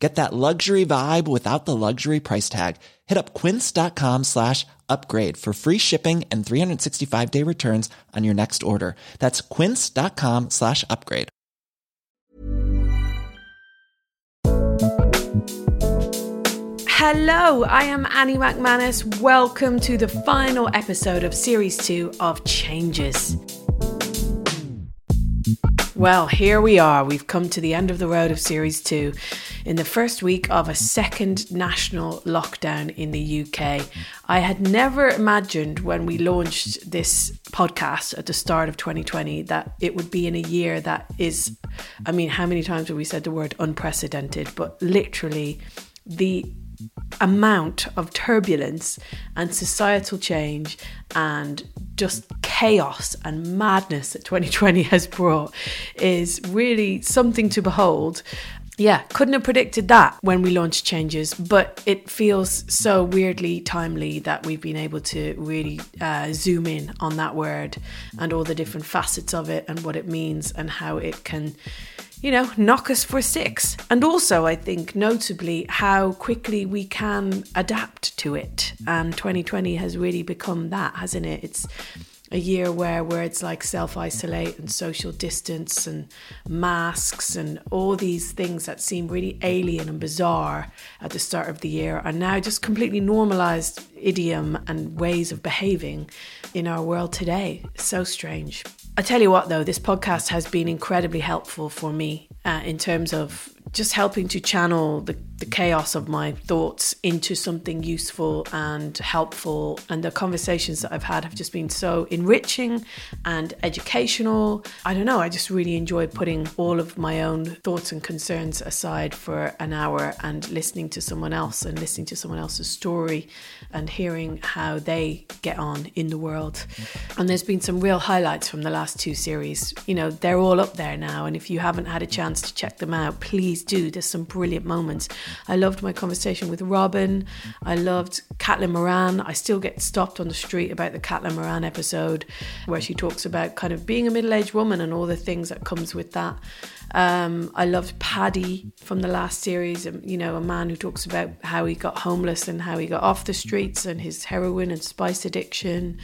Get that luxury vibe without the luxury price tag. Hit up quince.com slash upgrade for free shipping and 365 day returns on your next order. That's quince.com slash upgrade. Hello, I am Annie McManus. Welcome to the final episode of Series 2 of Changes. Well, here we are. We've come to the end of the road of Series 2 in the first week of a second national lockdown in the UK. I had never imagined when we launched this podcast at the start of 2020 that it would be in a year that is, I mean, how many times have we said the word unprecedented? But literally, the amount of turbulence and societal change and just chaos and madness that 2020 has brought is really something to behold. Yeah, couldn't have predicted that when we launched changes, but it feels so weirdly timely that we've been able to really uh, zoom in on that word and all the different facets of it and what it means and how it can you know, knock us for six. And also, I think, notably, how quickly we can adapt to it. And 2020 has really become that, hasn't it? It's a year where words like self isolate and social distance and masks and all these things that seem really alien and bizarre at the start of the year are now just completely normalized idiom and ways of behaving in our world today. So strange. I tell you what, though, this podcast has been incredibly helpful for me uh, in terms of just helping to channel the, the chaos of my thoughts into something useful and helpful. And the conversations that I've had have just been so enriching and educational. I don't know, I just really enjoy putting all of my own thoughts and concerns aside for an hour and listening to someone else and listening to someone else's story and hearing how they get on in the world. And there's been some real highlights from the last two series. You know, they're all up there now. And if you haven't had a chance to check them out, please do. There's some brilliant moments. I loved my conversation with Robin. I loved Caitlin Moran. I still get stopped on the street about the Caitlin Moran episode where she talks about kind of being a middle aged woman and all the things that comes with that. Um, I loved Paddy from the last series, um, you know, a man who talks about how he got homeless and how he got off the streets and his heroin and spice addiction.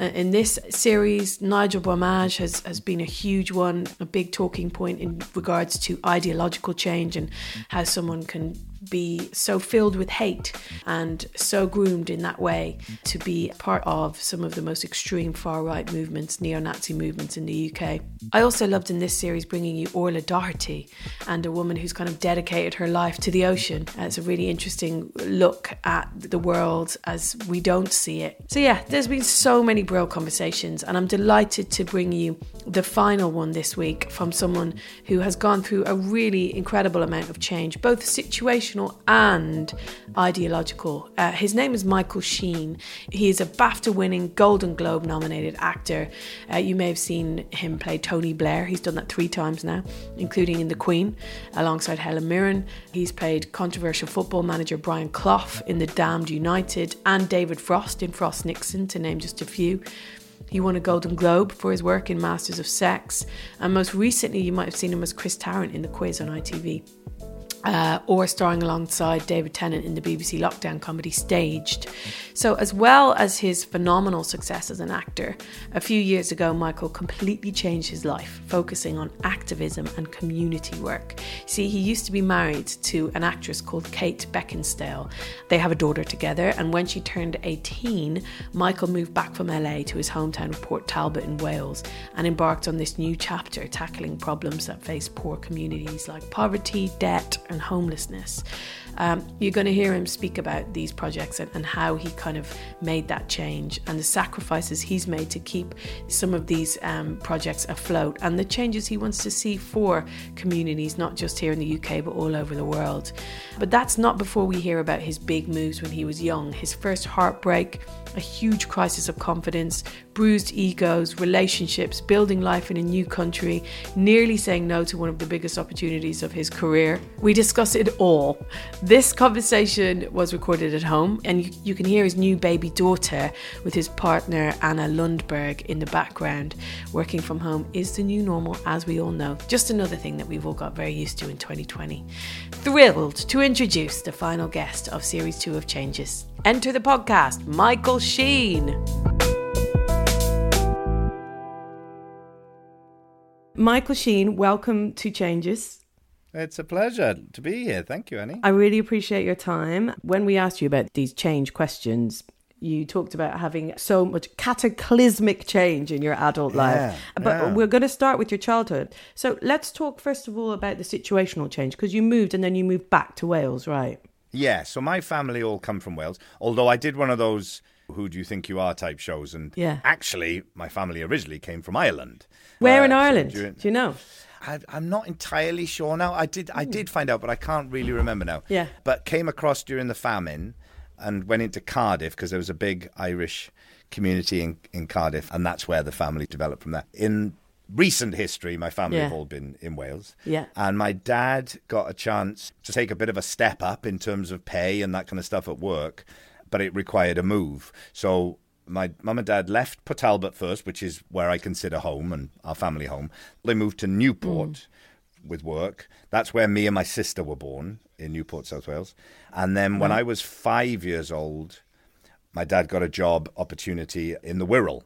Uh, in this series, Nigel Bromage has, has been a huge one, a big talking point in regards to ideological change and how someone can be so filled with hate and so groomed in that way to be part of some of the most extreme far right movements, neo Nazi movements in the UK. I also loved in this series bringing you Orla Doherty and a woman who's kind of dedicated her life to the ocean. Uh, it's a really interesting look at the world as we don't see it. So, yeah, there's been so many Brill conversations, and I'm delighted to bring you the final one this week from someone who has gone through a really incredible amount of change, both situational and ideological. Uh, his name is Michael Sheen. He is a BAFTA winning, Golden Globe nominated actor. Uh, you may have seen him play Tony Blair. He's done that three times now, including in The Queen alongside Helen Mirren. He's played controversial football manager Brian Clough in The Damned United and David Frost in Frost Nixon, to name just a few. He won a Golden Globe for his work in Masters of Sex, and most recently, you might have seen him as Chris Tarrant in The Quiz on ITV uh, or starring alongside David Tennant in the BBC lockdown comedy Staged. So, as well as his phenomenal success as an actor, a few years ago, Michael completely changed his life, focusing on activism and community work. See, he used to be married to an actress called Kate Beckinsale. They have a daughter together, and when she turned 18, Michael moved back from LA to his hometown of Port Talbot in Wales and embarked on this new chapter tackling problems that face poor communities like poverty, debt, and homelessness. Um, you're going to hear him speak about these projects and, and, how he kind of made that change and the sacrifices he's made to keep some of these um, projects afloat and the changes he wants to see for communities, not just here in the UK, but all over the world. But that's not before we hear about his big moves when he was young, his first heartbreak, a huge crisis of confidence, bruised egos, relationships, building life in a new country, nearly saying no to one of the biggest opportunities of his career. We discuss it all. This conversation was recorded at home, and you, you can hear his new baby daughter with his partner Anna Lundberg in the background. Working from home is the new normal, as we all know. Just another thing that we've all got very used to in 2020. Thrilled to introduce the final guest of Series 2 of Changes. Enter the podcast, Michael Sheen. Michael Sheen, welcome to Changes. It's a pleasure to be here. Thank you, Annie. I really appreciate your time. When we asked you about these change questions, you talked about having so much cataclysmic change in your adult life. Yeah, but yeah. we're going to start with your childhood. So let's talk first of all about the situational change because you moved and then you moved back to Wales, right? Yeah, so my family all come from Wales, although I did one of those who do you think you are type shows. And Yeah. actually, my family originally came from Ireland. Where Uh, in so Ireland? during- Do you know? I, I'm not entirely sure now. I did, I hmm. did find out, but I can't really remember now. Yeah. But came across during the famine and went into Cardiff because there was a big Irish community in, in Cardiff, and that's where the family developed from there. In recent history, my family Yeah. have all been in Wales. Yeah. And my dad got a chance to take a bit of a step up in terms of pay and that kind of stuff at work, but it required a move. So my mum and dad left Port Talbot first, which is where I consider home and our family home. They moved to Newport mm. with work. That's where me and my sister were born in Newport, South Wales. And then when I was five years old, my dad got a job opportunity in the Wirral.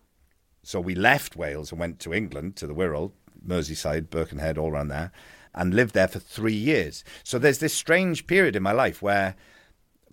So we left Wales and went to England, to the Wirral, Merseyside, Birkenhead, all around there, and lived there for three years. So there's this strange period in my life where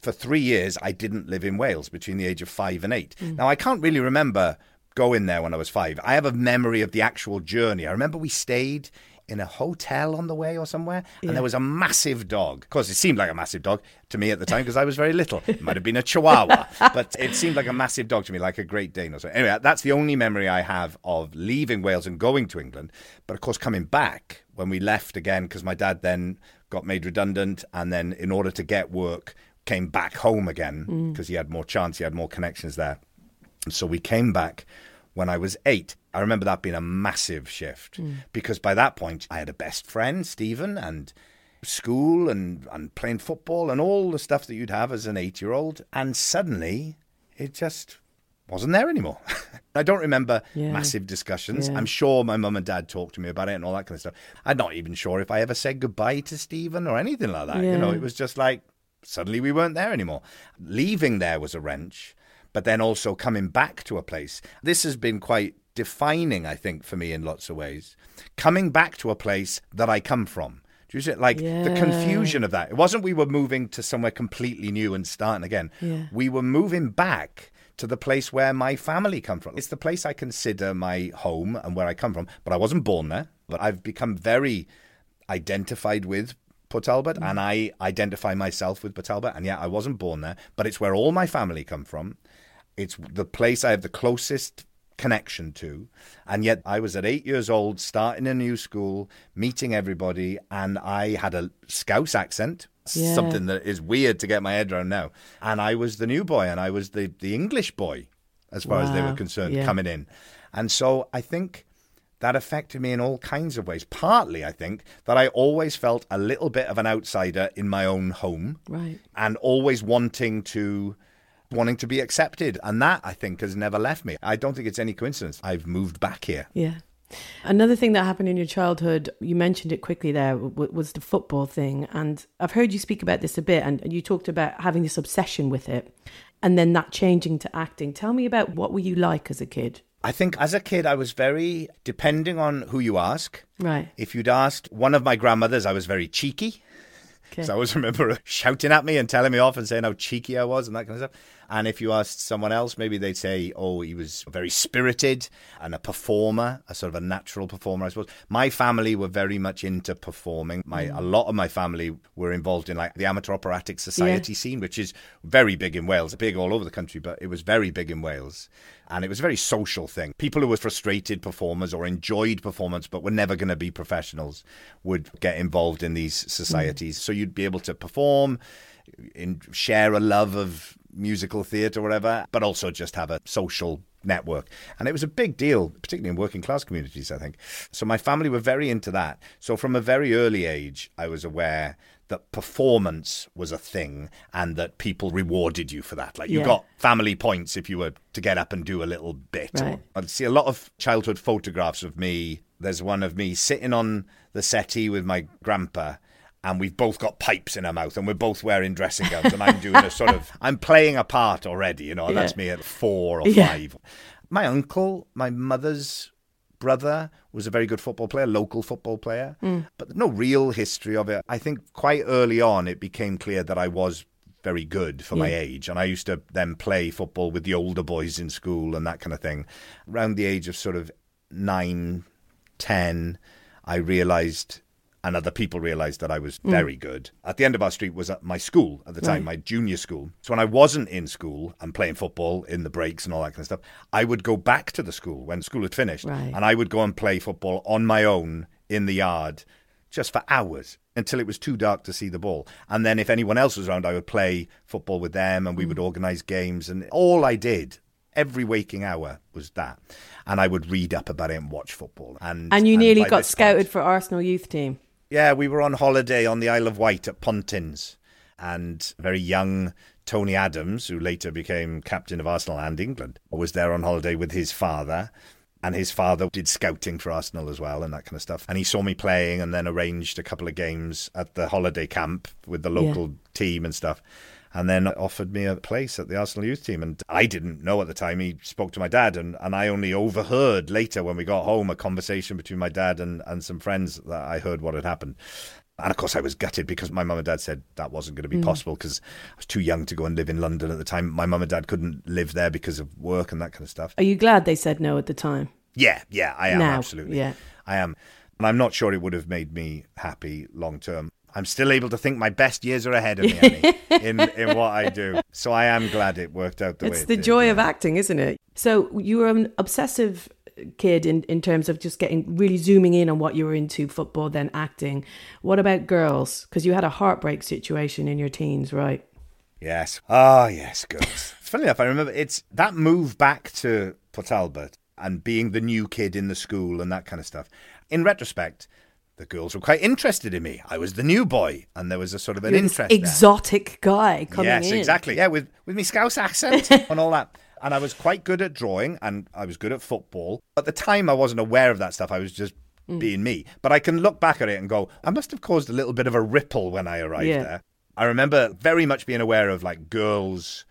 for three years I didn't live in Wales between the age of five and eight. Mm. Now, I can't really remember going there when I was five. I have a memory of the actual journey. I remember we stayed in a hotel on the way or somewhere, and there was a massive dog. Of course, it seemed like a massive dog to me at the time because I was very little. It might have been a chihuahua, but it seemed like a massive dog to me, like a Great Dane or something. Anyway, that's the only memory I have of leaving Wales and going to England. But of course, coming back when we left again, because my dad then got made redundant, and then in order to get work, came back home again mm. because he had more chance, he had more connections there. So we came back when I was eight. I remember that being a massive shift mm. because by that point I had a best friend, Stephen, and school and, and playing football and all the stuff that you'd have as an eight year old. And suddenly it just wasn't there anymore. I don't remember Yeah. massive discussions. Yeah. I'm sure my mum and dad talked to me about it and all that kind of stuff. I'm not even sure if I ever said goodbye to Stephen or anything like that. You know, it was just like suddenly we weren't there anymore. Leaving there was a wrench, but then also coming back to a place. This has been quite defining, I think, for me in lots of ways. Coming back to a place that I come from. Do you see it? Like the confusion of that. It wasn't we were moving to somewhere completely new and starting again. Yeah. We were moving back to the place where my family come from. It's the place I consider my home and where I come from. But I wasn't born there. But I've become very identified with Port Talbot and I identify myself with Port Talbot. And yeah, I wasn't born there, but it's where all my family come from. It's the place I have the closest connection to. And yet I was at eight years old, starting a new school, meeting everybody, and I had a Scouse accent. Yeah. Something that is weird to get my head around now. And I was the new boy and I was the, the English boy, as far as they were concerned, Yeah. coming in. And so I think that affected me in all kinds of ways. Partly, I think, that I always felt a little bit of an outsider in my own home Right. and always wanting to wanting to be accepted and that i think has never left me i don't think it's any coincidence i've moved back here Yeah. Another thing that happened in your childhood, you mentioned it quickly there, w- was the football thing. And I've heard you speak about this a bit, and you talked about having this obsession with it and then that changing to acting. Tell me about what were you like as a kid? I think as a kid i was very depending on who you ask Right. if you'd asked one of my grandmothers i was very cheeky Okay. So I always remember shouting at me and telling me off and saying how cheeky I was and that kind of stuff. And if you asked someone else, maybe they'd say, oh, he was very spirited and a performer, a sort of a natural performer, I suppose. My family were very much into performing. My mm. A lot of my family were involved in like the Amateur Operatic Society scene, which is very big in Wales, big all over the country, but it was very big in Wales. And it was a very social thing. People who were frustrated performers or enjoyed performance but were never going to be professionals would get involved in these mm. societies. So you'd be able to perform, in, share a love of musical theatre whatever, but also just have a social network. And it was a big deal, particularly in working class communities, I think. So my family were very into that. So from a very early age, I was aware that performance was a thing and that people rewarded you for that. Like you Yeah. got family points if you were to get up and do a little bit. Right. I'd see a lot of childhood photographs of me. There's one of me sitting on the settee with my grandpa. And we've both got pipes in our mouth, and we're both wearing dressing gowns. And I'm doing a sort of, I'm playing a part already, you know. and That's me at four or Yeah. five. My uncle, my mother's brother, was a very good football player, local football player, mm. but no real history of it. I think quite early on it became clear that I was very good for my age, and I used to then play football with the older boys in school and that kind of thing. Around the age of sort of nine, ten, I realised. And other people realised that I was hmm. very good. At the end of our street was at my school at the time, my junior school. So when I wasn't in school and playing football in the breaks and all that kind of stuff, I would go back to the school when school had finished, Right. and I would go and play football on my own in the yard just for hours until it was too dark to see the ball. And then if anyone else was around, I would play football with them and we would hmm. organise games. And all I did every waking hour was that. And I would read up about it and watch football. And, And you nearly got scouted point- for Arsenal youth team. Yeah, we were on holiday on the Isle of Wight at Pontins, and very young Tony Adams, who later became captain of Arsenal and England, was there on holiday with his father. And his father did scouting for Arsenal as well and that kind of stuff. And he saw me playing and then arranged a couple of games at the holiday camp with the local team and stuff. And then offered me a place at the Arsenal youth team. And I didn't know at the time. He spoke to my dad, and, and I only overheard later when we got home a conversation between my dad and, and some friends that I heard what had happened. And of course, I was gutted because my mum and dad said that wasn't going to be mm. possible because I was too young to go and live in London at the time. My mum and dad couldn't live there because of work and that kind of stuff. Are you glad they said no at the time? Yeah, yeah, I am Now, absolutely. yeah. I am. And I'm not sure it would have made me happy long term. I'm still able to think my best years are ahead of me Annie, in in what I do. So I am glad it worked out the way It's it the did, joy yeah. of acting, isn't it? So you were an obsessive kid in, in terms of just getting really zooming in on what you were into football, then acting. What about girls? Because you had a heartbreak situation in your teens, right? Yes. Ah, yes, girls. Funny enough, I remember it's that move back to Port Talbot and being the new kid in the school and that kind of stuff. In retrospect, the girls were quite interested in me. I was the new boy, and there was a sort of an You're interest. there. exotic guy coming yes, in. exactly. Yeah, with with me Scouse accent and all that. And I was quite good at drawing, and I was good at football. At the time, I wasn't aware of that stuff. I was just Mm. being me. But I can look back at it and go, I must have caused a little bit of a ripple when I arrived Yeah. there. I remember very much being aware of like girls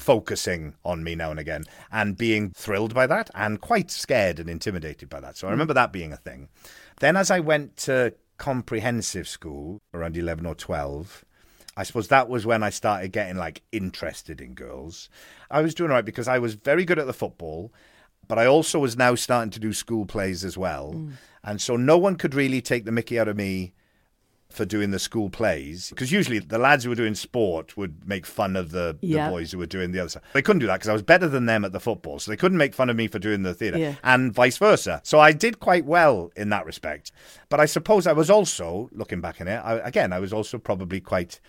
focusing on me now and again and being thrilled by that and quite scared and intimidated by that. So I mm. remember that being a thing. Then as I went to comprehensive school around 11 or 12, I suppose that was when I started getting like interested in girls. I was doing all right because I was very good at the football, but I also was now starting to do school plays as well. Mm. And so no one could really take the mickey out of me for doing the school plays because usually the lads who were doing sport would make fun of the, Yeah. the boys who were doing the other stuff. They couldn't do that because I was better than them at the football, so they couldn't make fun of me for doing the theatre, Yeah. and vice versa. So I did quite well in that respect. But I suppose I was also looking back in it. I, again, I was also probably quite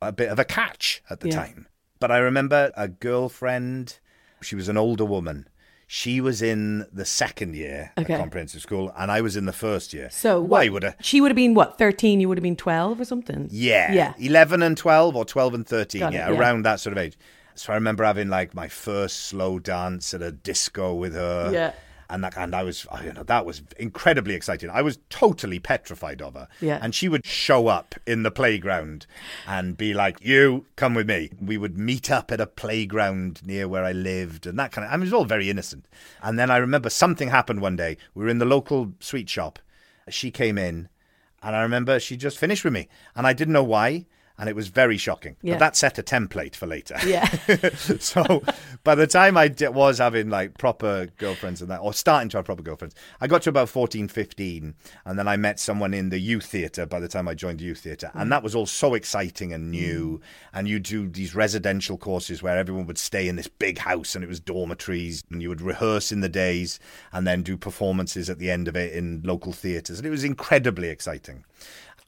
a bit of a catch at the Yeah. time. But I remember a girlfriend. She was an older woman. She was in the second year Okay. at comprehensive school, and I was in the first year. So why what- would I? She would have been what, 13? You would have been 12 or something? Yeah. Yeah. 11 and 12 or 12 and 13. Got it, yeah, yeah. around that sort of age. So I remember having like my first slow dance at a disco with her. Yeah. And that, and I was, I you know, that was incredibly exciting. I was totally petrified of her. Yeah. And she would show up in the playground and be like, "You come with me." We would meet up at a playground near where I lived, and that kind of. I mean, it was all very innocent. And then I remember something happened one day. We were in the local sweet shop. She came in, and I remember she just finished with me, and I didn't know why, and it was very shocking. Yeah. But that set a template for later. Yeah. so by the time I was having like proper girlfriends and that, or starting to have proper girlfriends, I got to about 14, 15, and then I met someone in the youth theatre by the time I joined the youth theatre. And mm. that was all so exciting and new. Mm. And you do these residential courses where everyone would stay in this big house and it was dormitories, and you would rehearse in the days and then do performances at the end of it in local theatres. And it was incredibly exciting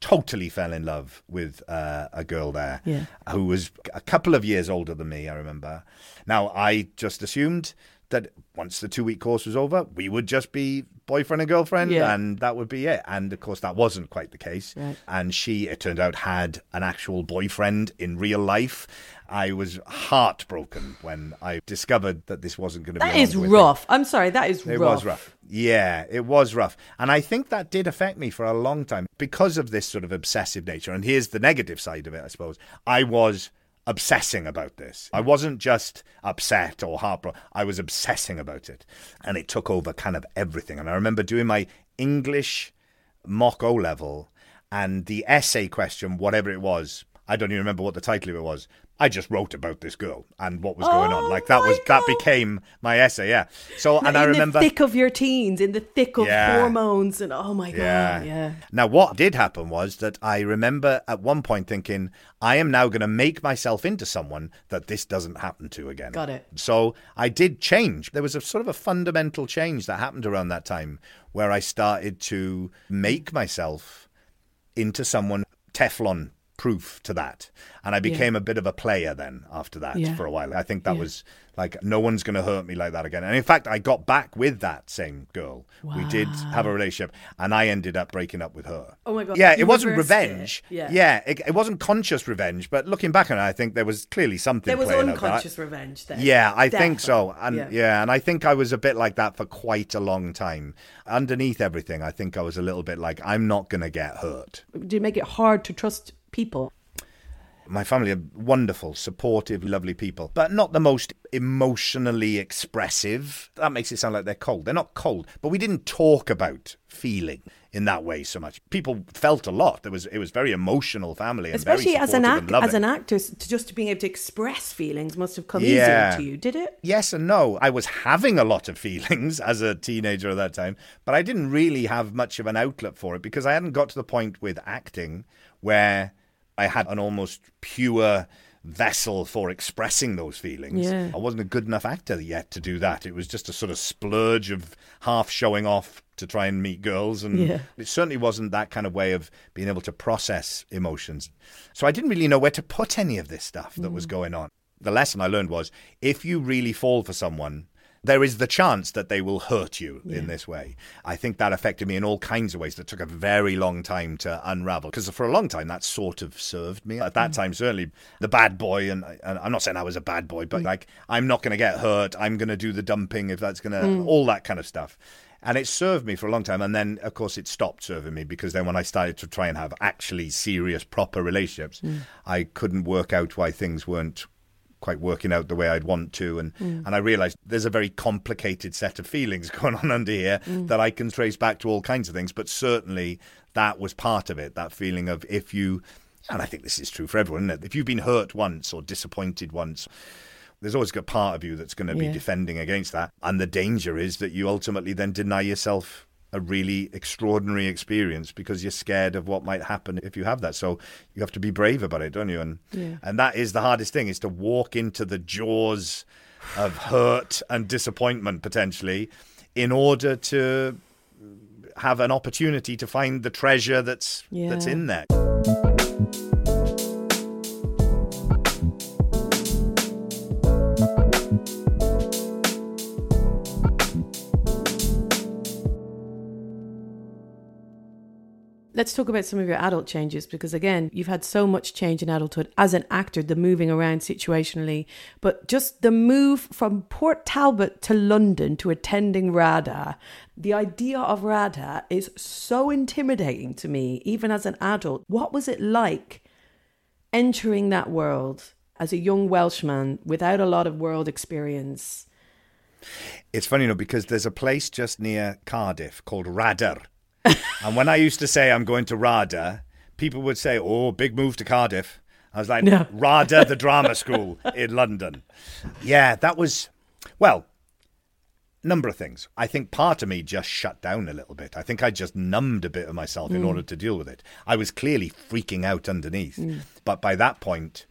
totally fell in love with uh, a girl there Yeah. who was a couple of years older than me, I remember. Now, I just assumed that once the two week course was over, we would just be boyfriend and girlfriend, Yeah. and that would be it. And of course, that wasn't quite the case. Right. And she, it turned out, had an actual boyfriend in real life. I was heartbroken when I discovered that this wasn't going to be. That is rough. I'm sorry, that is It rough. It was rough. Yeah, it was rough. And I think that did affect me for a long time because of this sort of obsessive nature. And here's the negative side of it, I suppose. I was obsessing about this. I wasn't just upset or heartbroken, I was obsessing about it. And it took over kind of everything. And I remember doing my English mock O level and the essay question, whatever it was, I don't even remember what the title of it was. I just wrote about this girl and what was going on. Oh Like that oh my was that became my essay, yeah. So and I remember the thick of your teens, in the thick of Yeah. hormones, and oh my god, yeah. yeah. Now, what did happen was that I remember at one point thinking, I am now going to make myself into someone that this doesn't happen to again. Got it. So I did change. There was a sort of a fundamental change that happened around that time where I started to make myself into someone Teflon proof to that. And I became a bit of a player then after that Yeah. for a while. I think that Yeah. was like, no one's going to hurt me like that again. And in fact, I got back with that same girl. We did have a relationship and I ended up breaking up with her. Oh my God, Yeah, you it wasn't reversed it. revenge. Yeah. it, it wasn't conscious revenge. But looking back on it, I think there was clearly something There was unconscious revenge then. Yeah, I think so. And yeah. and I think I was a bit like that for quite a long time. Underneath everything, I think I was a little bit like I'm not going to get hurt. Did it make it hard to trust people? My family are wonderful, supportive, lovely people, but not the most emotionally expressive. That makes it sound like they're cold. They're not cold, but we didn't talk about feeling in that way so much. People felt a lot. There was it was very emotional family, and very Especially as an act, as an actor, to just being able to express feelings must have come Yeah. easier to you. Did it? Yes and no. I was having a lot of feelings as a teenager at that time, but I didn't really have much of an outlet for it because I hadn't got to the point with acting where I had an almost pure vessel for expressing those feelings. Yeah. I wasn't a good enough actor yet to do that. It was just a sort of splurge of half showing off to try and meet girls and Yeah. it certainly wasn't that kind of way of being able to process emotions. So I didn't really know where to put any of this stuff that was mm. going on. The lesson I learned was if you really fall for someone, there is the chance that they will hurt you in this way. I think that affected me in all kinds of ways that took a very long time to unravel because for a long time that sort of served me. At that mm. time, certainly the bad boy, and, and I'm not saying I was a bad boy, but mm. like I'm not going to get hurt. I'm going to do the dumping if that's going to, mm. all that kind of stuff. And it served me for a long time. And then, of course, it stopped serving me because then when I started to try and have actually serious, proper relationships, I couldn't work out why things weren't quite working out the way I'd want to. And, hmm. and I realized there's a very complicated set of feelings going on under here hmm. that I can trace back to all kinds of things. But certainly that was part of it, that feeling of if you, and I think this is true for everyone, if you've been hurt once or disappointed once, there's always a part of you that's going to be Yeah. defending against that. And the danger is that you ultimately then deny yourself a really extraordinary experience because you're scared of what might happen if you have that. So you have to be brave about it, don't you? And Yeah. and that is the hardest thing is to walk into the jaws of hurt and disappointment potentially in order to have an opportunity to find the treasure that's that's in there. Let's talk about some of your adult changes because, again, you've had so much change in adulthood as an actor, the moving around situationally, but just the move from Port Talbot to London to attending RADA. The idea of RADA is so intimidating to me, even as an adult. What was it like entering that world as a young Welshman without a lot of world experience? It's funny, you know, because there's a place just near Cardiff called Radyr. And when I used to say I'm going to RADA, people would say, oh, big move to Cardiff. I was like, No. RADA, the drama school in London. Yeah, that was, well, number of things. I think part of me just shut down a little bit. I think I just numbed a bit of myself in mm. order to deal with it. I was clearly freaking out underneath. Mm. But by that point,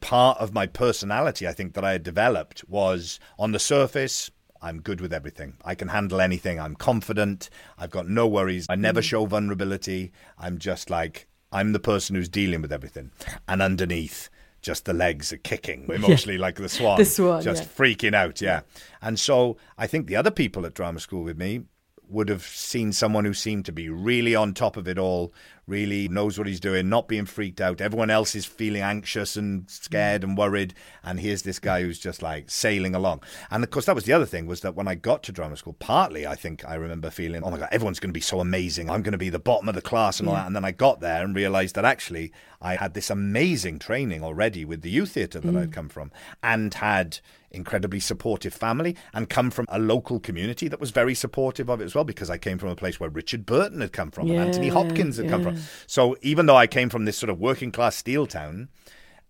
part of my personality, I think, that I had developed was on the surface, I'm good with everything. I can handle anything. I'm confident. I've got no worries. I never mm. show vulnerability. I'm just like, I'm the person who's dealing with everything. And underneath, just the legs are kicking emotionally yeah. like the swan. The swan. Just yeah. freaking out, yeah. And so I think the other people at drama school with me would have seen someone who seemed to be really on top of it all, really knows what he's doing, not being freaked out. Everyone else is feeling anxious and scared and worried, and here's this guy who's just like sailing along. And of course, that was the other thing was that when I got to drama school, partly I think I remember feeling, oh my god, everyone's going to be so amazing. I'm going to be the bottom of the class and all yeah. that. And then I got there and realized that actually I had this amazing training already with the youth theatre that mm. I'd come from, and had incredibly supportive family and come from a local community that was very supportive of it as well because I came from a place where Richard Burton had come from yeah, and Anthony Hopkins had yeah. come from. So even though I came from this sort of working class steel town,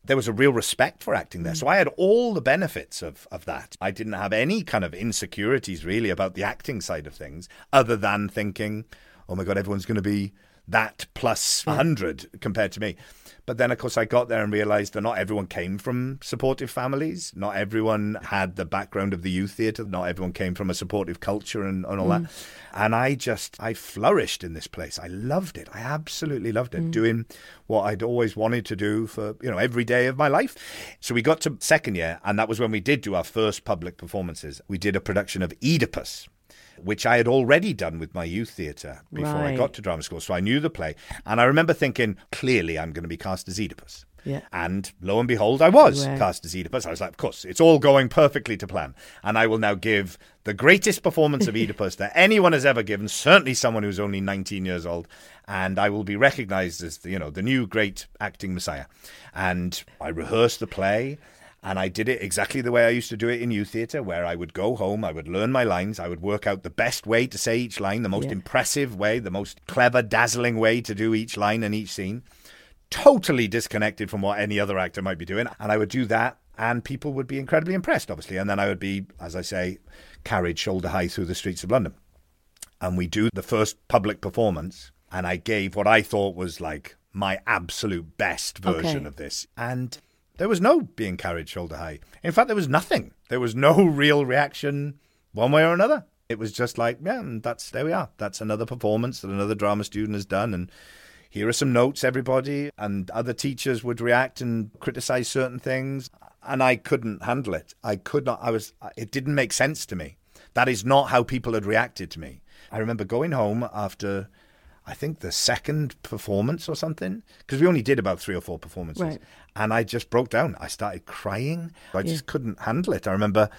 there was a real respect for acting there. Mm. So I had all the benefits of, of that. I didn't have any kind of insecurities really about the acting side of things, other than thinking, oh my God, everyone's going to be that plus 100 compared to me. But then, of course, I got there and realized that not everyone came from supportive families. Not everyone had the background of the youth theatre. Not everyone came from a supportive culture and, and all mm. that. And I just, I flourished in this place. I loved it. I absolutely loved it. Mm. Doing what I'd always wanted to do for, you know, every day of my life. So we got to second year, and that was when we did do our first public performances. We did a production of Oedipus which I had already done with my youth theatre before right. I got to drama school. So I knew the play. And I remember thinking, clearly I'm going to be cast as Oedipus. Yeah. And lo and behold, I was right. cast as Oedipus. I was like, of course, it's all going perfectly to plan. And I will now give the greatest performance of Oedipus that anyone has ever given, certainly someone who's only 19 years old. And I will be recognized as, you know, the new great acting messiah. And I rehearsed the play. And I did it exactly the way I used to do it in youth theatre, where I would go home, I would learn my lines, I would work out the best way to say each line, the most yeah. impressive way, the most clever, dazzling way to do each line and each scene. Totally disconnected from what any other actor might be doing. And I would do that, and people would be incredibly impressed, obviously. And then I would be, as I say, carried shoulder high through the streets of London. And we do the first public performance, and I gave what I thought was like my absolute best version okay. of this. And there was no being carried shoulder high. In fact, there was nothing. There was no real reaction one way or another. It was just like, yeah, that's there we are. That's another performance that another drama student has done, and here are some notes, everybody. And other teachers would react and criticize certain things, and I couldn't handle it. I could not. I was. It didn't make sense to me. That is not how people had reacted to me. I remember going home after I think the second performance or something, because we only did about three or four performances. Right. And I just broke down. I started crying. I just yeah. couldn't handle it. I remember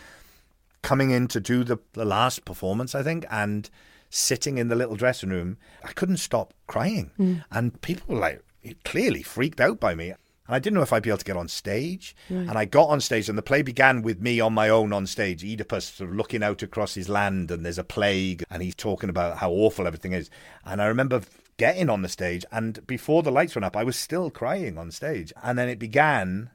coming in to do the, the last performance, I think, and sitting in the little dressing room. I couldn't stop crying. Mm. And people were like clearly freaked out by me. And I didn't know if I'd be able to get on stage. Right. And I got on stage, and the play began with me on my own on stage. Oedipus sort of looking out across his land, and there's a plague, and he's talking about how awful everything is. And I remember getting on the stage, and before the lights went up, I was still crying on stage. And then it began,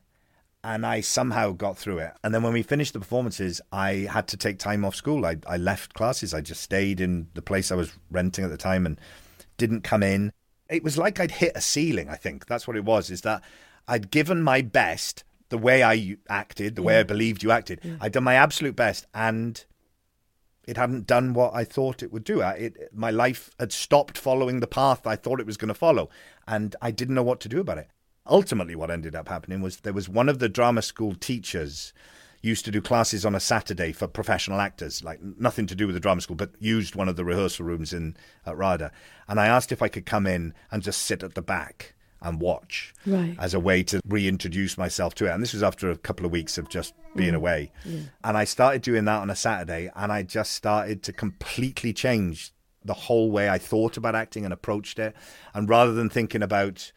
and I somehow got through it. And then when we finished the performances, I had to take time off school. I, I left classes. I just stayed in the place I was renting at the time and didn't come in. It was like I'd hit a ceiling, I think. That's what it was, is that I'd given my best the way I acted, the yeah. way I mm. believed you acted. Yeah. I'd done my absolute best, and it hadn't done what I thought it would do. It, my life had stopped following the path I thought it was going to follow, and I didn't know what to do about it. Ultimately, what ended up happening was there was one of the drama school teachers used to do classes on a Saturday for professional actors, like nothing to do with the drama school, but used one of the rehearsal rooms in at RADA. And I asked if I could come in and just sit at the back and watch right. as a way to reintroduce myself to it. And this was after a couple of weeks of just being mm. away. Yeah. And I started doing that on a Saturday, and I just started to completely change the whole way I thought about acting and approached it. And rather than thinking about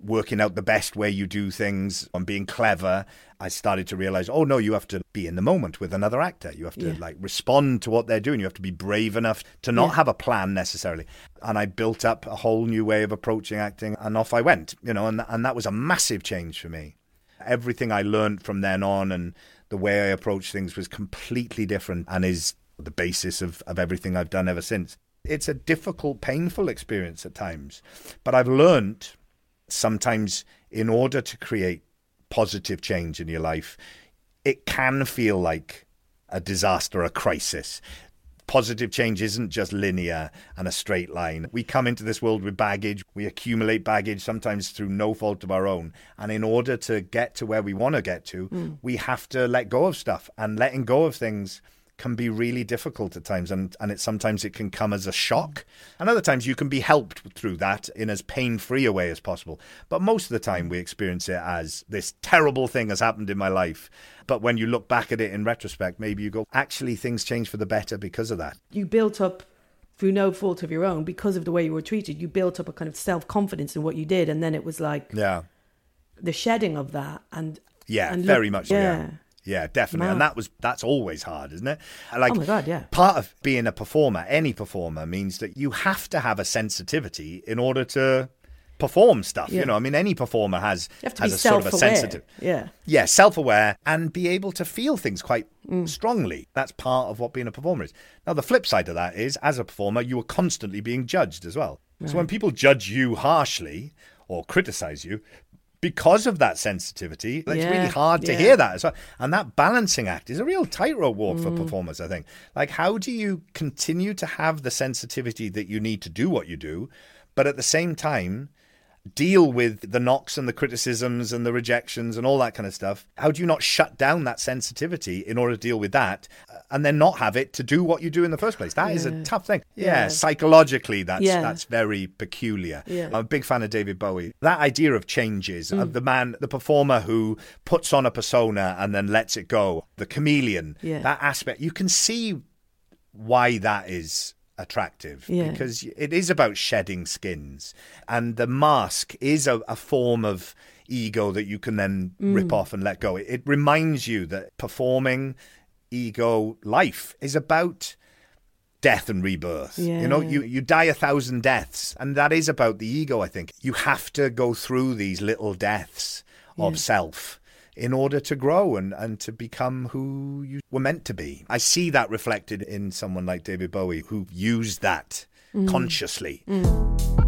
working out the best way you do things and being clever, I started to realize, oh no, you have to be in the moment with another actor. You have to yeah. like respond to what they're doing. You have to be brave enough to not yeah. have a plan necessarily. And I built up a whole new way of approaching acting and off I went, you know, and and that was a massive change for me. Everything I learned from then on and the way I approach things was completely different and is the basis of, of everything I've done ever since. It's a difficult, painful experience at times, but I've learned sometimes in order to create positive change in your life, it can feel like a disaster, a crisis. positive change isn't just linear and a straight line. We come into this world with baggage, we accumulate baggage, sometimes through no fault of our own. And in order to get to where we want to get to, mm. we have to let go of stuff. And letting go of things can be really difficult at times and, and it sometimes it can come as a shock and other times you can be helped through that in as pain-free a way as possible but most of the time we experience it as this terrible thing has happened in my life but when you look back at it in retrospect maybe you go actually things change for the better because of that you built up through no fault of your own because of the way you were treated you built up a kind of self-confidence in what you did and then it was like yeah the shedding of that and yeah and very much yeah. yeah. Yeah, definitely. And that was that's always hard, isn't it? Like, oh my god, yeah. Part of being a performer, any performer, means that you have to have a sensitivity in order to perform stuff. Yeah. You know, I mean, any performer has has a sort of a sensitive, yeah, yeah, self-aware, and be able to feel things quite mm. strongly. That's part of what being a performer is. Now, the flip side of that is, as a performer, you are constantly being judged as well. Right. So when people judge you harshly or criticize you, because of that sensitivity, it's yeah, really hard to yeah. hear that as well. And that balancing act is a real tightrope walk mm. for performers, I think. Like, how do you continue to have the sensitivity that you need to do what you do, but at the same time, deal with the knocks and the criticisms and the rejections and all that kind of stuff? How do you not shut down that sensitivity in order to deal with that uh, and then not have it to do what you do in the first place? That yeah. is a tough thing. Yeah, yeah. psychologically, that's yeah. that's very peculiar. I'm a big fan of David Bowie. That idea of changes, mm. of the man, the performer who puts on a persona and then lets it go, the chameleon, that aspect, you can see why that is attractive yeah. because it is about shedding skins and the mask is a, a form of ego that you can then mm. rip off and let go it, it, reminds you that performing ego life is about death and rebirth yeah. you know you, you die a thousand deaths and that is about the ego i think you have to go through these little deaths of yeah. self in order to grow and, and to become who you were meant to be. I see that reflected in someone like David Bowie who used that mm. consciously. Mm.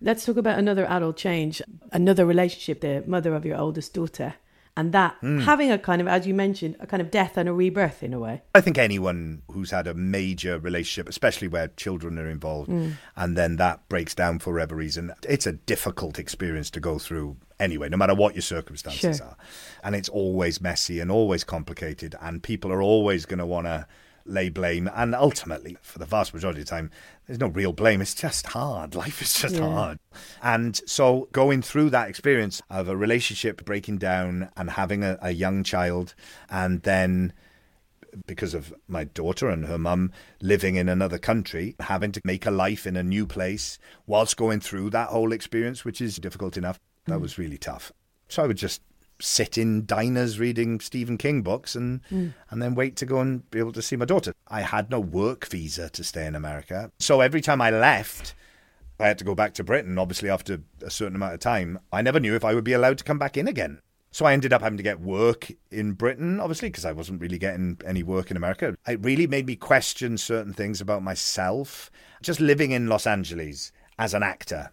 Let's talk about another adult change, another relationship, the mother of your oldest daughter. And that mm. having a kind of, as you mentioned, a kind of death and a rebirth in a way. I think anyone who's had a major relationship, especially where children are involved, mm. and then that breaks down for whatever reason, it's a difficult experience to go through anyway, no matter what your circumstances sure. are. And it's always messy and always complicated, and people are always going to want to lay blame. And ultimately, for the vast majority of the time, there's no real blame. It's just hard. Life is just yeah. hard. And so going through that experience of a relationship breaking down and having a, a young child, and then because of my daughter and her mum living in another country, having to make a life in a new place whilst going through that whole experience, which is difficult enough, that mm. was really tough. So I would just sit in diners reading Stephen King books and mm. and then wait to go and be able to see my daughter. I had no work visa to stay in America. So every time I left, I had to go back to Britain, obviously after a certain amount of time. I never knew if I would be allowed to come back in again. So I ended up having to get work in Britain, obviously, because I wasn't really getting any work in America. It really made me question certain things about myself. Just living in Los Angeles as an actor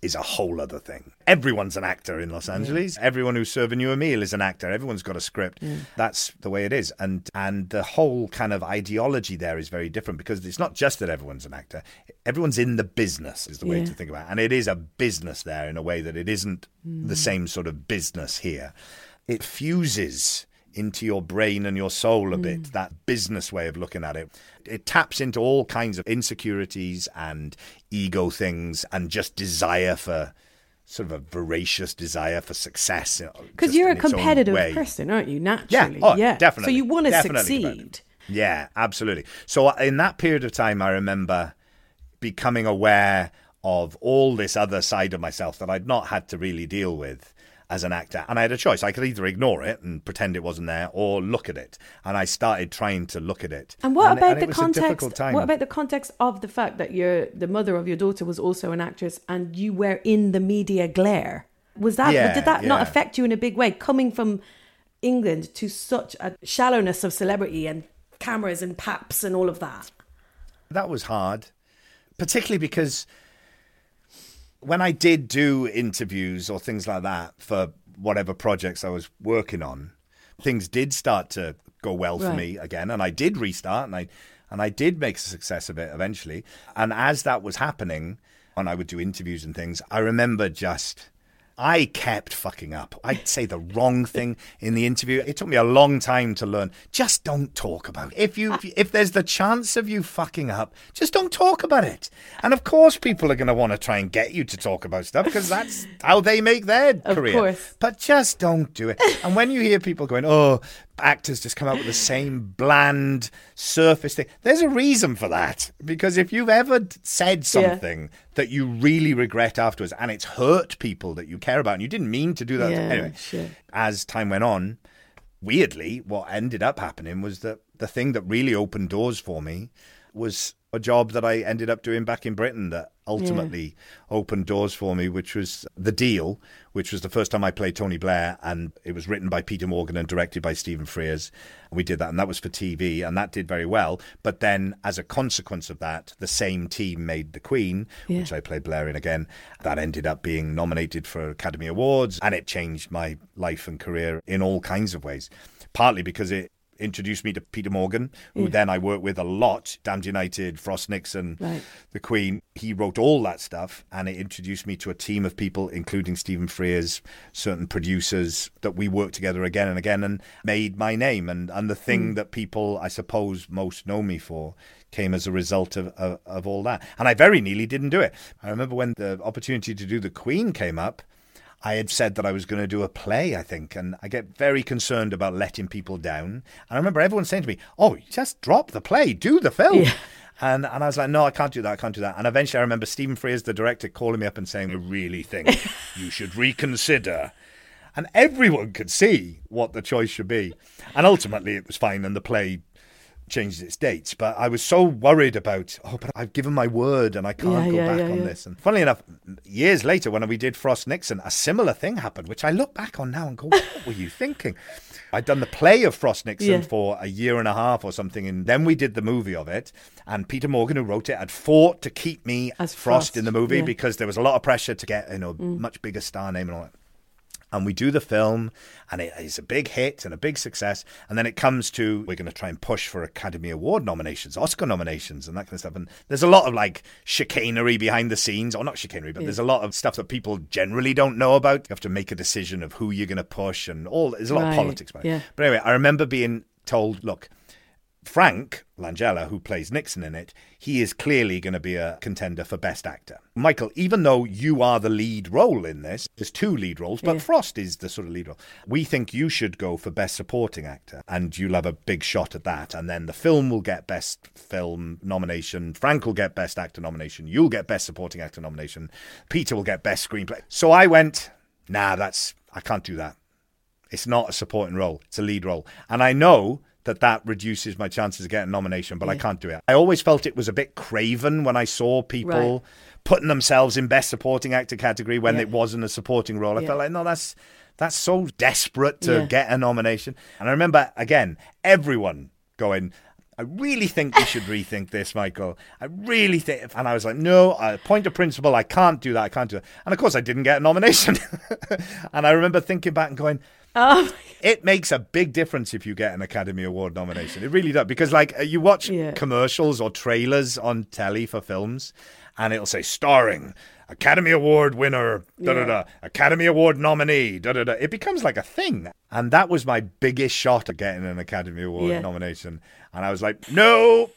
is a whole other thing. Everyone's an actor in Los Angeles. Everyone who's serving you a meal is an actor. Everyone's got a script. That's the way it is. And and the whole kind of ideology there is very different because it's not just that everyone's an actor. Everyone's in the business is the way Yeah. to think about it. And it is a business there in a way that it isn't mm. the same sort of business here. It fuses into your brain and your soul a hmm. bit, that business way of looking at it. It taps into all kinds of insecurities and ego things and just desire for sort of a voracious desire for success. you know, Because you're a competitive person, aren't you? Naturally. Oh, yeah, oh, So definitely. So you want to succeed. Yeah, absolutely. So in that period of time, I remember becoming aware of all this other side of myself that I'd not had to really deal with as an actor. And I had a choice. I could either ignore it and pretend it wasn't there or look at it. And I started trying to look at it. And what about and the it was a context? What about the context of the fact that your the mother of your daughter was also an actress and you were in the media glare? Was that Yeah, did that not affect you in a big way? Coming from England to such a shallowness of celebrity and cameras and paps and all of that. That was hard, particularly because when I did do interviews or things like that for whatever projects I was working on, things did start to go well for Right. me again, and I did restart, and I and I did make a success of it eventually. And as that was happening, when I would do interviews and things, I remember just. I kept fucking up. I'd say the wrong thing in the interview. It took me a long time to learn. Just don't talk about it. If you if there's the chance of you fucking up, just don't talk about it. And of course people are going to want to try and get you to talk about stuff because that's how they make their career. Of career. course. But just don't do it. And when you hear people going, "Oh, actors just come out with the same bland surface thing." There's a reason for that. Because if you've ever said Yeah. something that you really regret afterwards and it's hurt people that you care about and you didn't mean to do that. Yeah, anyway, as time went on, weirdly, what ended up happening was that the thing that really opened doors for me was a job that I ended up doing back in Britain that ultimately opened doors for me, which was The Deal, which was the first time I played Tony Blair. And it was written by Peter Morgan and directed by Stephen Frears. And we did that, and that was for TV, and that did very well. But then, as a consequence of that, the same team made The Queen, which I played Blair in again. That ended up being nominated for Academy Awards, and it changed my life and career in all kinds of ways. Partly because it introduced me to Peter Morgan, who then I worked with a lot. Damned United, Frost Nixon, Right. The Queen. He wrote all that stuff, and it introduced me to a team of people, including Stephen Frears, certain producers that we worked together again and again, and made my name. And and the thing hmm. that people, I suppose, most know me for. Came as a result of, of of all that, and I very nearly didn't do it. I remember when the opportunity to do the Queen came up. I had said that I was going to do a play, I think, and I get very concerned about letting people down. And I remember everyone saying to me, "Oh, just drop the play, do the film." And and I was like, "No, I can't do that. I can't do that." And eventually, I remember Stephen Frears, the director, calling me up and saying, "I really think you should reconsider." And everyone could see what the choice should be. And ultimately, it was fine, and the play changed its dates. But I was so worried about, oh, but I've given my word and I can't Yeah, go yeah, back yeah, on this. And funnily enough, years later, when we did Frost Nixon, a similar thing happened, which I look back on now and go, what were you thinking? I'd done the play of Frost Nixon for a year and a half or something, and then we did the movie of it. And Peter Morgan, who wrote it, had fought to keep me As Frost, Frost, in the movie because there was a lot of pressure to get you know mm. much bigger star name and all that and we do the film and it is a big hit and a big success and then it comes to we're going to try and push for academy award nominations oscar nominations and that kind of stuff and there's a lot of like chicanery behind the scenes or not chicanery but there's a lot of stuff that people generally don't know about. You have to make a decision of who you're going to push and all there's a lot Right, of politics about it. Yeah. but anyway i remember being told look Frank Langella, who plays Nixon in it, he is clearly going to be a contender for Best Actor. Michael, even though you are the lead role in this, there's two lead roles, but Frost is the sort of lead role. We think you should go for Best Supporting Actor, and you'll have a big shot at that. And then the film will get Best Film nomination, Frank will get Best Actor nomination, you'll get Best Supporting Actor nomination, Peter will get Best Screenplay. So I went, nah, that's, I can't do that. It's not a supporting role, it's a lead role. And I know that that reduces my chances of getting a nomination, but I can't do it. I always felt it was a bit craven when I saw people Right. putting themselves in best supporting actor category when Yeah. it wasn't a supporting role. I Yeah. felt like, no, that's that's so desperate to Yeah. get a nomination. And I remember again, everyone going, I really think you should rethink this, Michael. I really think, and I was like, no, I point of principle, I can't do that. I can't do it. And of course, I didn't get a nomination. and I remember thinking back and going, Oh, it makes a big difference if you get an Academy Award nomination. It really does because, like, uh, you watch Yeah. commercials or trailers on telly for films, and it'll say starring Academy Award winner, da da da, Academy Award nominee, da da da. It becomes like a thing, and that was my biggest shot at getting an Academy Award Yeah. nomination. And I was like, no,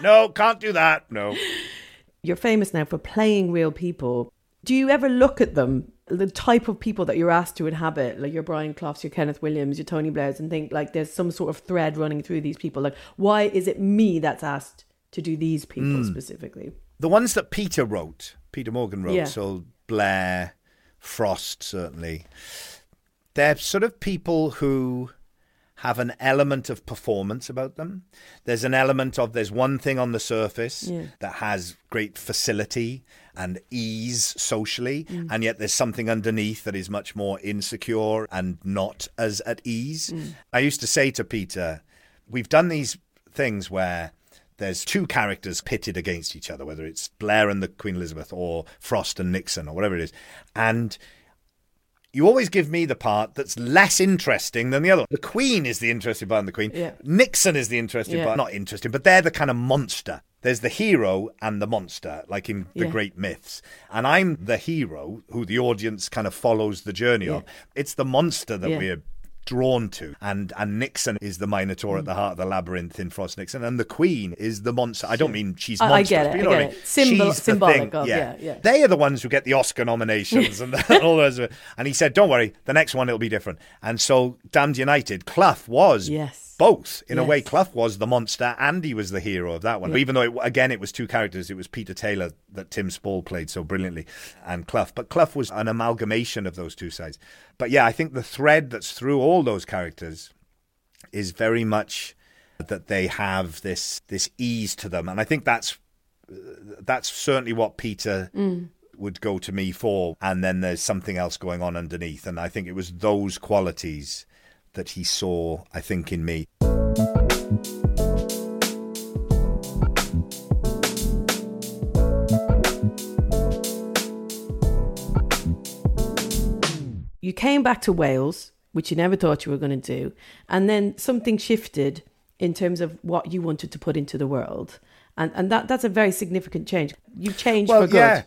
no, can't do that, no. you're famous now for playing real people. Do you ever look at them, the type of people that you're asked to inhabit, like your Brian Cloughs, your Kenneth Williams, your Tony Blairs, and think like there's some sort of thread running through these people? Like, why is it me that's asked to do these people Hmm. specifically? The ones that Peter wrote, Peter Morgan wrote, Yeah. so Blair, Frost, certainly, they're sort of people who have an element of performance about them. There's an element of there's one thing on the surface Yeah. that has great facility and ease socially, Mm. and yet there's something underneath that is much more insecure and not as at ease. Mm. I used to say to Peter, we've done these things where there's two characters pitted against each other, whether it's Blair and the Queen Elizabeth or Frost and Nixon or whatever it is. And you always give me the part that's less interesting than the other. The Queen is the interesting part in the Queen. Yeah. Nixon is the interesting Yeah. part. Not interesting, but they're the kind of monster. There's the hero and the monster, like in the Yeah. great myths. And I'm the hero who the audience kind of follows the journey of. It's the monster that we're drawn to. And and Nixon is the Minotaur at the heart of the labyrinth in Frost Nixon. And the Queen is the monster. I don't mean she's I- I get it, you I know what get I mean. it. Symbol- She's the symbolic thing. of- yeah, yeah. They are the ones who get the Oscar nominations and all those. And he said, "Don't worry, the next one it'll be different." And so, Damned United, Clough was Yes. both in a way. Clough was the monster, and he was the hero of that one. Yeah. Even though, it, again, it was two characters. It was Peter Taylor that Tim Spall played so brilliantly, and Clough. But Clough was an amalgamation of those two sides. But yeah, I think the thread that's through all those characters is very much that they have this this ease to them, and I think that's that's certainly what Peter mm. would go to me for. And then there's something else going on underneath, and I think it was those qualities that he saw. I think in me. You came back to Wales, which you never thought you were going to do, and then something shifted in terms of what you wanted to put into the world. And, and that, that's a very significant change. You've changed for good.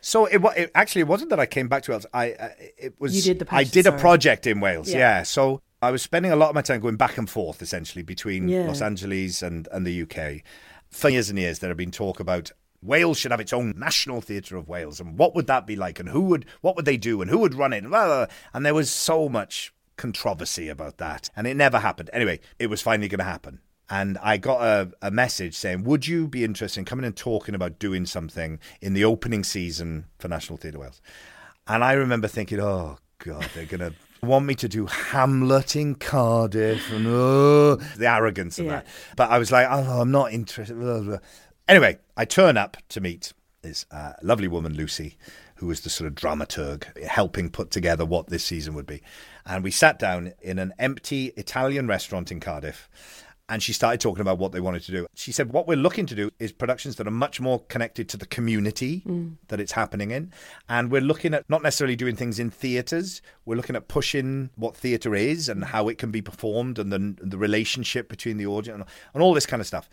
So it, it actually it wasn't that I came back to Wales. I uh, it was You did the I Passion did a project in Wales. Yeah. Yeah. So I was spending a lot of my time going back and forth essentially between Yeah. Los Angeles and and the UK. For years and years, there have been talk about Wales should have its own national theatre of Wales, and what would that be like, and who would what would they do, and who would run it, and, blah, blah, blah. and there was so much controversy about that, and it never happened. Anyway, it was finally going to happen. And I got a, a message saying, Would you be interested in coming and talking about doing something in the opening season for National Theatre Wales? And I remember thinking, Oh, God, they're going to want me to do Hamlet in Cardiff and oh, the arrogance of Yeah. that. But I was like, Oh, I'm not interested. Anyway, I turn up to meet this uh, lovely woman, Lucy, who was the sort of dramaturg helping put together what this season would be. And we sat down in an empty Italian restaurant in Cardiff. And she started talking about what they wanted to do. She said, What we're looking to do is productions that are much more connected to the community that it's happening in. And we're looking at not necessarily doing things in theatres, we're looking at pushing what theatre is and how it can be performed and the, the relationship between the audience and, and all this kind of stuff.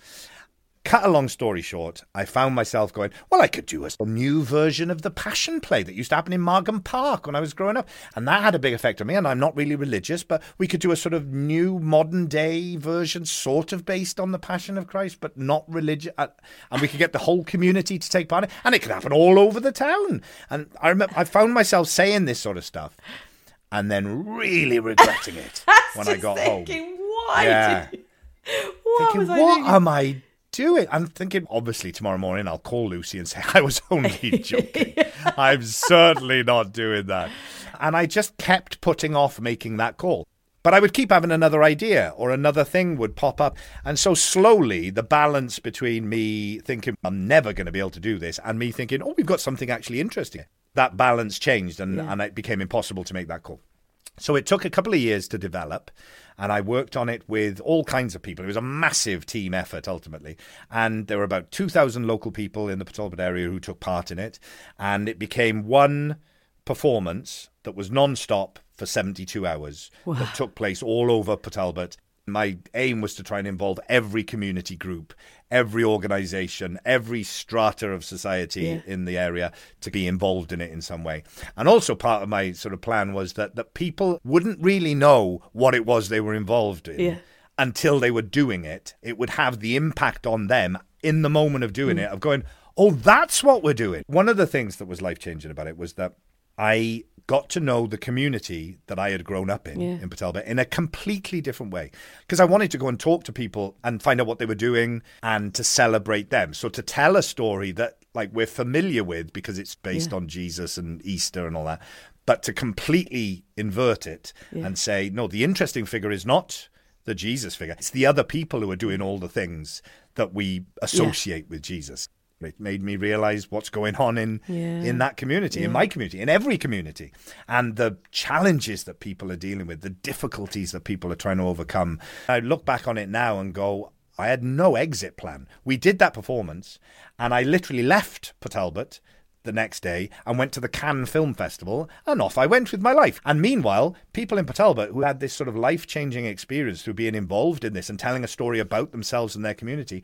Cut a long story short, I found myself going, well, I could do a, new version of the Passion Play that used to happen in Margam Park when I was growing up. And that had a big effect on me. And I'm not really religious, but we could do a sort of new modern day version, sort of based on the Passion of Christ, but not religious. Uh, and we could get the whole community to take part in it. And it could happen all over the town. And I remember, I found myself saying this sort of stuff and then really regretting it when I got home. why? Yeah. Did, what thinking, was I what thinking? am I doing? I'm thinking, obviously, tomorrow morning I'll call Lucy and say, I was only joking. I'm certainly not doing that. And I just kept putting off making that call. But I would keep having another idea or another thing would pop up. And so slowly the balance between me thinking I'm never going to be able to do this and me thinking, oh, we've got something actually interesting, that balance changed and, Yeah. and it became impossible to make that call. So it took a couple of years to develop, and I worked on it with all kinds of people. It was a massive team effort ultimately, and there were about 2,000 local people in the Port area who took part in it, and it became one performance that was non-stop for 72 hours that took place all over Port Talbot. My aim was to try and involve every community group, every organisation, every strata of society Yeah. in the area to be involved in it in some way. And also part of my sort of plan was that, that people wouldn't really know what it was they were involved in Yeah. until they were doing it. It would have the impact on them in the moment of doing mm. it, of going, oh, that's what we're doing. One of the things that was life changing about it was that I got to know the community that I had grown up in Yeah. in Port Talbot in a completely different way because I wanted to go and talk to people and find out what they were doing and to celebrate them. So to tell a story that like we're familiar with because it's based on Jesus and Easter and all that, but to completely invert it and say no, the interesting figure is not the Jesus figure. It's the other people who are doing all the things that we associate with Jesus. It made me realize what's going on in Yeah. in that community, in my community, in every community, and the challenges that people are dealing with, the difficulties that people are trying to overcome. I look back on it now and go, I had no exit plan. We did that performance, and I literally left Port Talbot the next day and went to the Cannes Film Festival, and off I went with my life. And meanwhile, people in Port Talbot who had this sort of life changing experience through being involved in this and telling a story about themselves and their community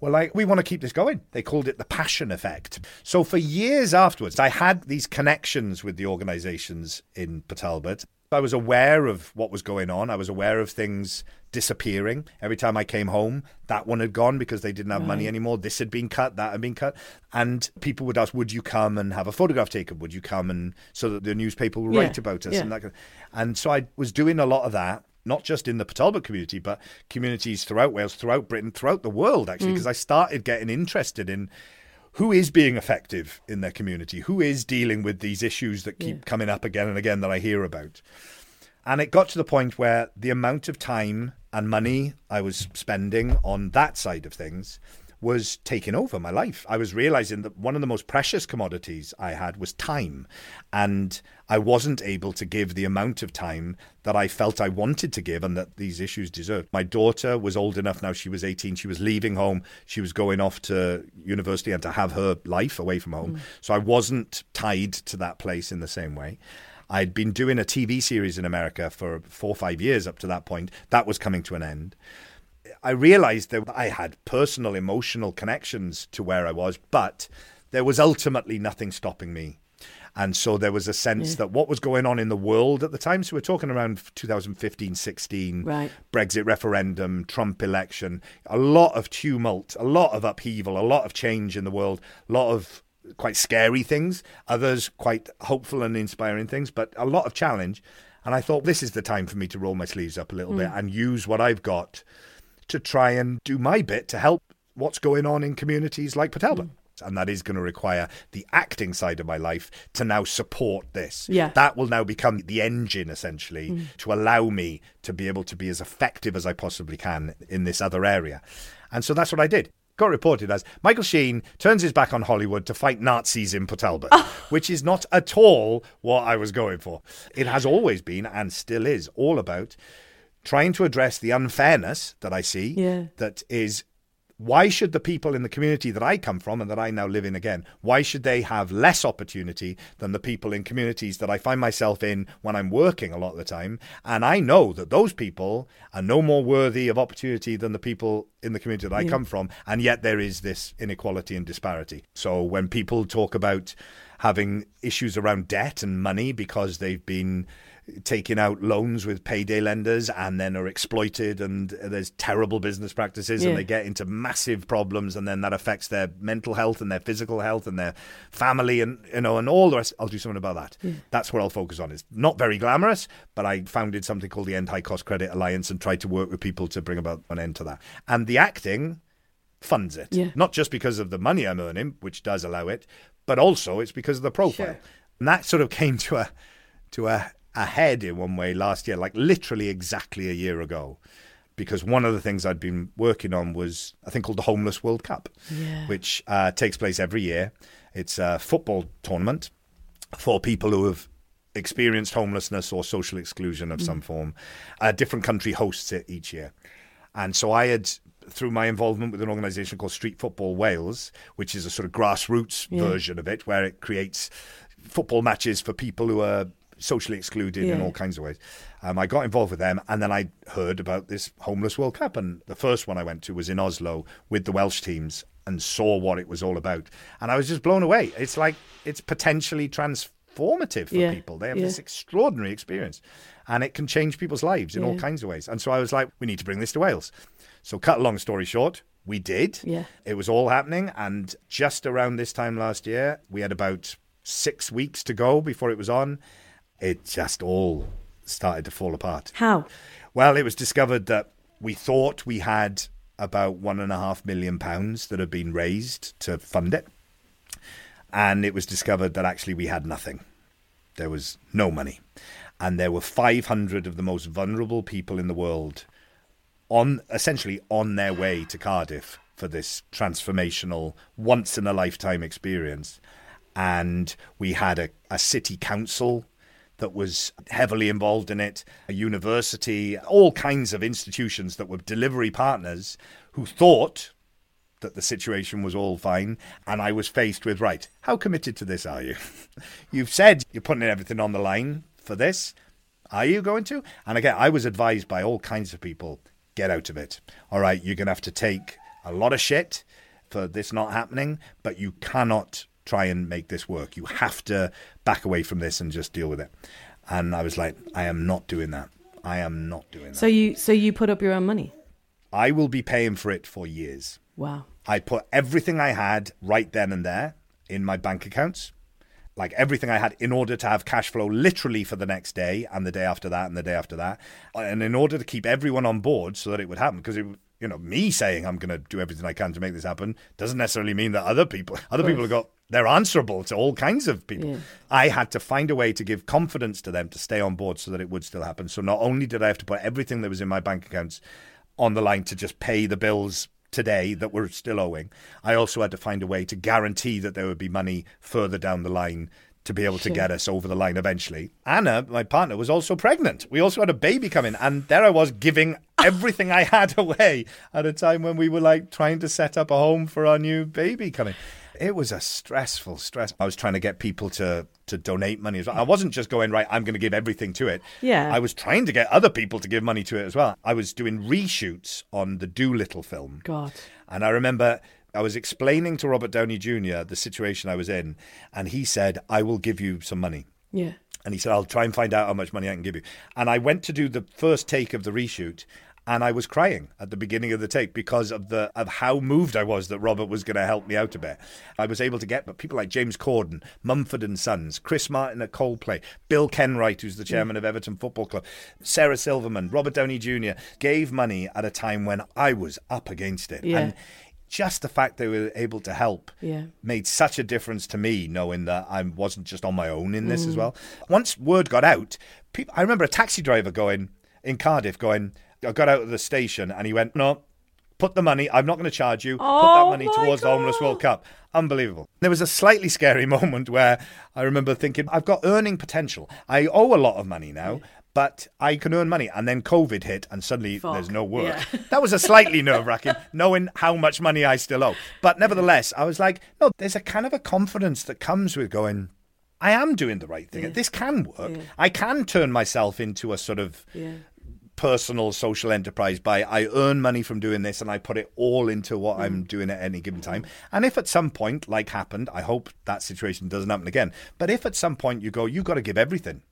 were like, we want to keep this going. They called it the passion effect. So for years afterwards, I had these connections with the organizations in Port Talbot. I was aware of what was going on. I was aware of things disappearing. Every time I came home, that one had gone because they didn't have money anymore. This had been cut, that had been cut. And people would ask, Would you come and have a photograph taken? Would you come and so that the newspaper will Yeah, write about us yeah. and that kind of, and so I was doing a lot of that. Not just in the Port community, but communities throughout Wales, throughout Britain, throughout the world, actually, mm. because I started getting interested in who is being effective in their community, who is dealing with these issues that keep coming up again and again that I hear about. And it got to the point where the amount of time and money I was spending on that side of things was taking over my life. I was realizing that one of the most precious commodities I had was time. And I wasn't able to give the amount of time that I felt I wanted to give and that these issues deserved. My daughter was old enough now, she was 18, she was leaving home, she was going off to university and to have her life away from home. Mm. So I wasn't tied to that place in the same way. I'd been doing a TV series in America for four or five years up to that point. That was coming to an end. I realized that I had personal, emotional connections to where I was, but there was ultimately nothing stopping me. And so there was a sense that what was going on in the world at the time, so we're talking around 2015, 16, Right. Brexit referendum, Trump election, a lot of tumult, a lot of upheaval, a lot of change in the world, a lot of quite scary things, others quite hopeful and inspiring things, but a lot of challenge. And I thought this is the time for me to roll my sleeves up a little bit hmm. and use what I've got to try and do my bit to help what's going on in communities like Port Talbot. Hmm. And that is going to require the acting side of my life to now support this. Yeah. That will now become the engine, essentially, mm. to allow me to be able to be as effective as I possibly can in this other area. And so that's what I did. Got reported as Michael Sheen turns his back on Hollywood to fight Nazis in Port Talbot, oh. which is not at all what I was going for. It has always been and still is all about trying to address the unfairness that I see Yeah. that is why should the people in the community that I come from and that I now live in again, why should they have less opportunity than the people in communities that I find myself in when I'm working a lot of the time? And I know that those people are no more worthy of opportunity than the people in the community that I come from. And yet there is this inequality and disparity. So when people talk about having issues around debt and money because they've been taking out loans with payday lenders and then are exploited and there's terrible business practices Yeah. and they get into massive problems and then that affects their mental health and their physical health and their family and you know and all the rest. I'll do something about that. That's what I'll focus on. It's not very glamorous but I founded something called the End High Cost Credit Alliance and tried to work with people to bring about an end to that. And the acting funds it. Yeah. not just because of the money I'm earning which does allow it but also it's because of the profile. Sure. and that sort of came to a to a ahead in one way last year, like literally exactly a year ago. Because one of the things I'd been working on was a thing called the Homeless World Cup, Yeah. which uh, takes place every year. It's a football tournament for people who have experienced homelessness or social exclusion of some form. A different country hosts it each year. And so I had, through my involvement with an organisation called Street Football Wales, which is a sort of grassroots version of it, where it creates football matches for people who are socially excluded in all kinds of ways. Um, I got involved with them, and then I heard about this Homeless World Cup. And the first one I went to was in Oslo with the Welsh teams and saw what it was all about. And I was just blown away. It's like, it's potentially transformative for Yeah, people. They have yeah. this extraordinary experience, and it can change people's lives in all kinds of ways. And so I was like, we need to bring this to Wales. So, cut a long story short, we did. Yeah. It was all happening, and just around this time last year, we had about six weeks to go before it was on. It just all started to fall apart. How? Well, it was discovered that we thought we had about one and a half million pounds that had been raised to fund it. And it was discovered that actually we had nothing. There was no money. And there were 500 of the most vulnerable people in the world on essentially on their way to Cardiff for this transformational once in a lifetime experience. And we had a, a city council that was heavily involved in it, a university, all kinds of institutions that were delivery partners who thought that the situation was all fine. And I was faced with, right, how committed to this are you? You've said you're putting everything on the line for this. Are you going to? And again, I was advised by all kinds of people get out of it. All right, you're going to have to take a lot of shit for this not happening, but you cannot try and make this work. You have to back away from this and just deal with it. And I was like, I am not doing that. I am not doing that. So you so you put up your own money? I will be paying for it for years. Wow. I put everything I had right then and there in my bank accounts. Like everything I had in order to have cash flow literally for the next day and the day after that and the day after that. And in order to keep everyone on board so that it would happen. Because, it, you know, me saying I'm going to do everything I can to make this happen doesn't necessarily mean that other people, other people have got, they're answerable to all kinds of people. Yeah. I had to find a way to give confidence to them to stay on board so that it would still happen. So not only did I have to put everything that was in my bank accounts on the line to just pay the bills today that were still owing, I also had to find a way to guarantee that there would be money further down the line to be able to get us over the line eventually. Anna, my partner, was also pregnant. We also had a baby coming, and there I was giving everything I had away at a time when we were like trying to set up a home for our new baby coming. It was a stressful stress. I was trying to get people to to donate money as well. I wasn't just going right. I'm going to give everything to it. Yeah. I was trying to get other people to give money to it as well. I was doing reshoots on the Dolittle film. God. And I remember I was explaining to Robert Downey Jr. the situation I was in, and he said, I will give you some money. Yeah. And he said, I'll try and find out how much money I can give you. And I went to do the first take of the reshoot, and I was crying at the beginning of the take because of the of how moved I was that Robert was going to help me out a bit. I was able to get but people like James Corden, Mumford and Sons, Chris Martin at Coldplay, Bill Kenwright, who's the hmm. chairman of Everton Football Club, Sarah Silverman, Robert Downey Jr. gave money at a time when I was up against it. Yeah. And just the fact they were able to help Yeah. made such a difference to me knowing that I wasn't just on my own in this as hmm. well. Once word got out, people, I remember a taxi driver going in Cardiff going, I got out of the station and he went, No, put the money, I'm not going to charge you, put that Oh money towards the Homeless World Cup. Unbelievable. There was a slightly scary moment where I remember thinking, I've got earning potential. I owe a lot of money now. But I can earn money, and then COVID hit, and suddenly Fuck. there's no work. Yeah. That was a slightly nerve wracking, knowing how much money I still owe. But nevertheless, I was like, no, there's a kind of a confidence that comes with going, I am doing the right thing. This can work. I can turn myself into a sort of Yeah. Personal social enterprise by I earn money from doing this and I put it all into what I'm hmm. doing at any given time. And if at some point, like happened, I hope that situation doesn't happen again. But if at some point you go, you've got to give everything,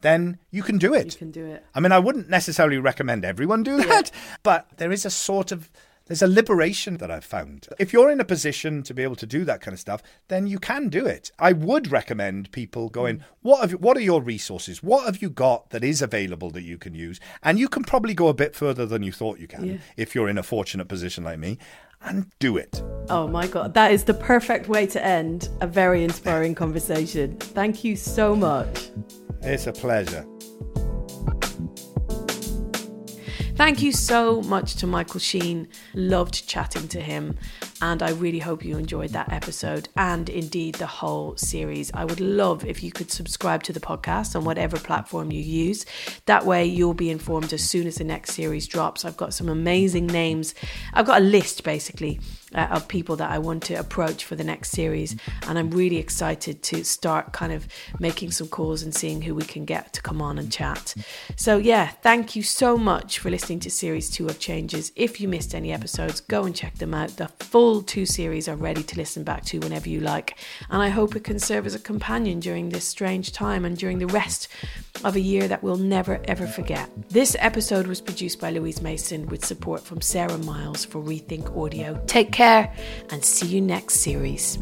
then you can do it. You can do it. I mean, I wouldn't necessarily recommend everyone do that, but there is a sort of there's a liberation that I've found. If you're in a position to be able to do that kind of stuff, then you can do it. I would recommend people going, what have what are your resources? What have you got that is available that you can use? And you can probably go a bit further than you thought you can Yeah. if you're in a fortunate position like me and do it. Oh my God. That is the perfect way to end a very inspiring conversation. Thank you so much. It's a pleasure. Thank you so much to Michael Sheen. Loved chatting to him, and I really hope you enjoyed that episode and indeed the whole series. I would love if you could subscribe to the podcast on whatever platform you use. That way, you'll be informed as soon as the next series drops. I've got some amazing names. I've got a list basically uh, of people that I want to approach for the next series. And I'm really excited to start kind of making some calls and seeing who we can get to come on and chat. So, yeah, thank you so much for listening to series two of Changes. If you missed any episodes, go and check them out. The full two series are ready to listen back to whenever you like. And I hope it can serve as a companion during this strange time and during the rest of a year that we'll never ever forget. This episode was produced by Louise Mason with support from Sarah Miles for Rethink Audio. Take care and see you next series.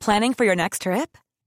Planning for your next trip?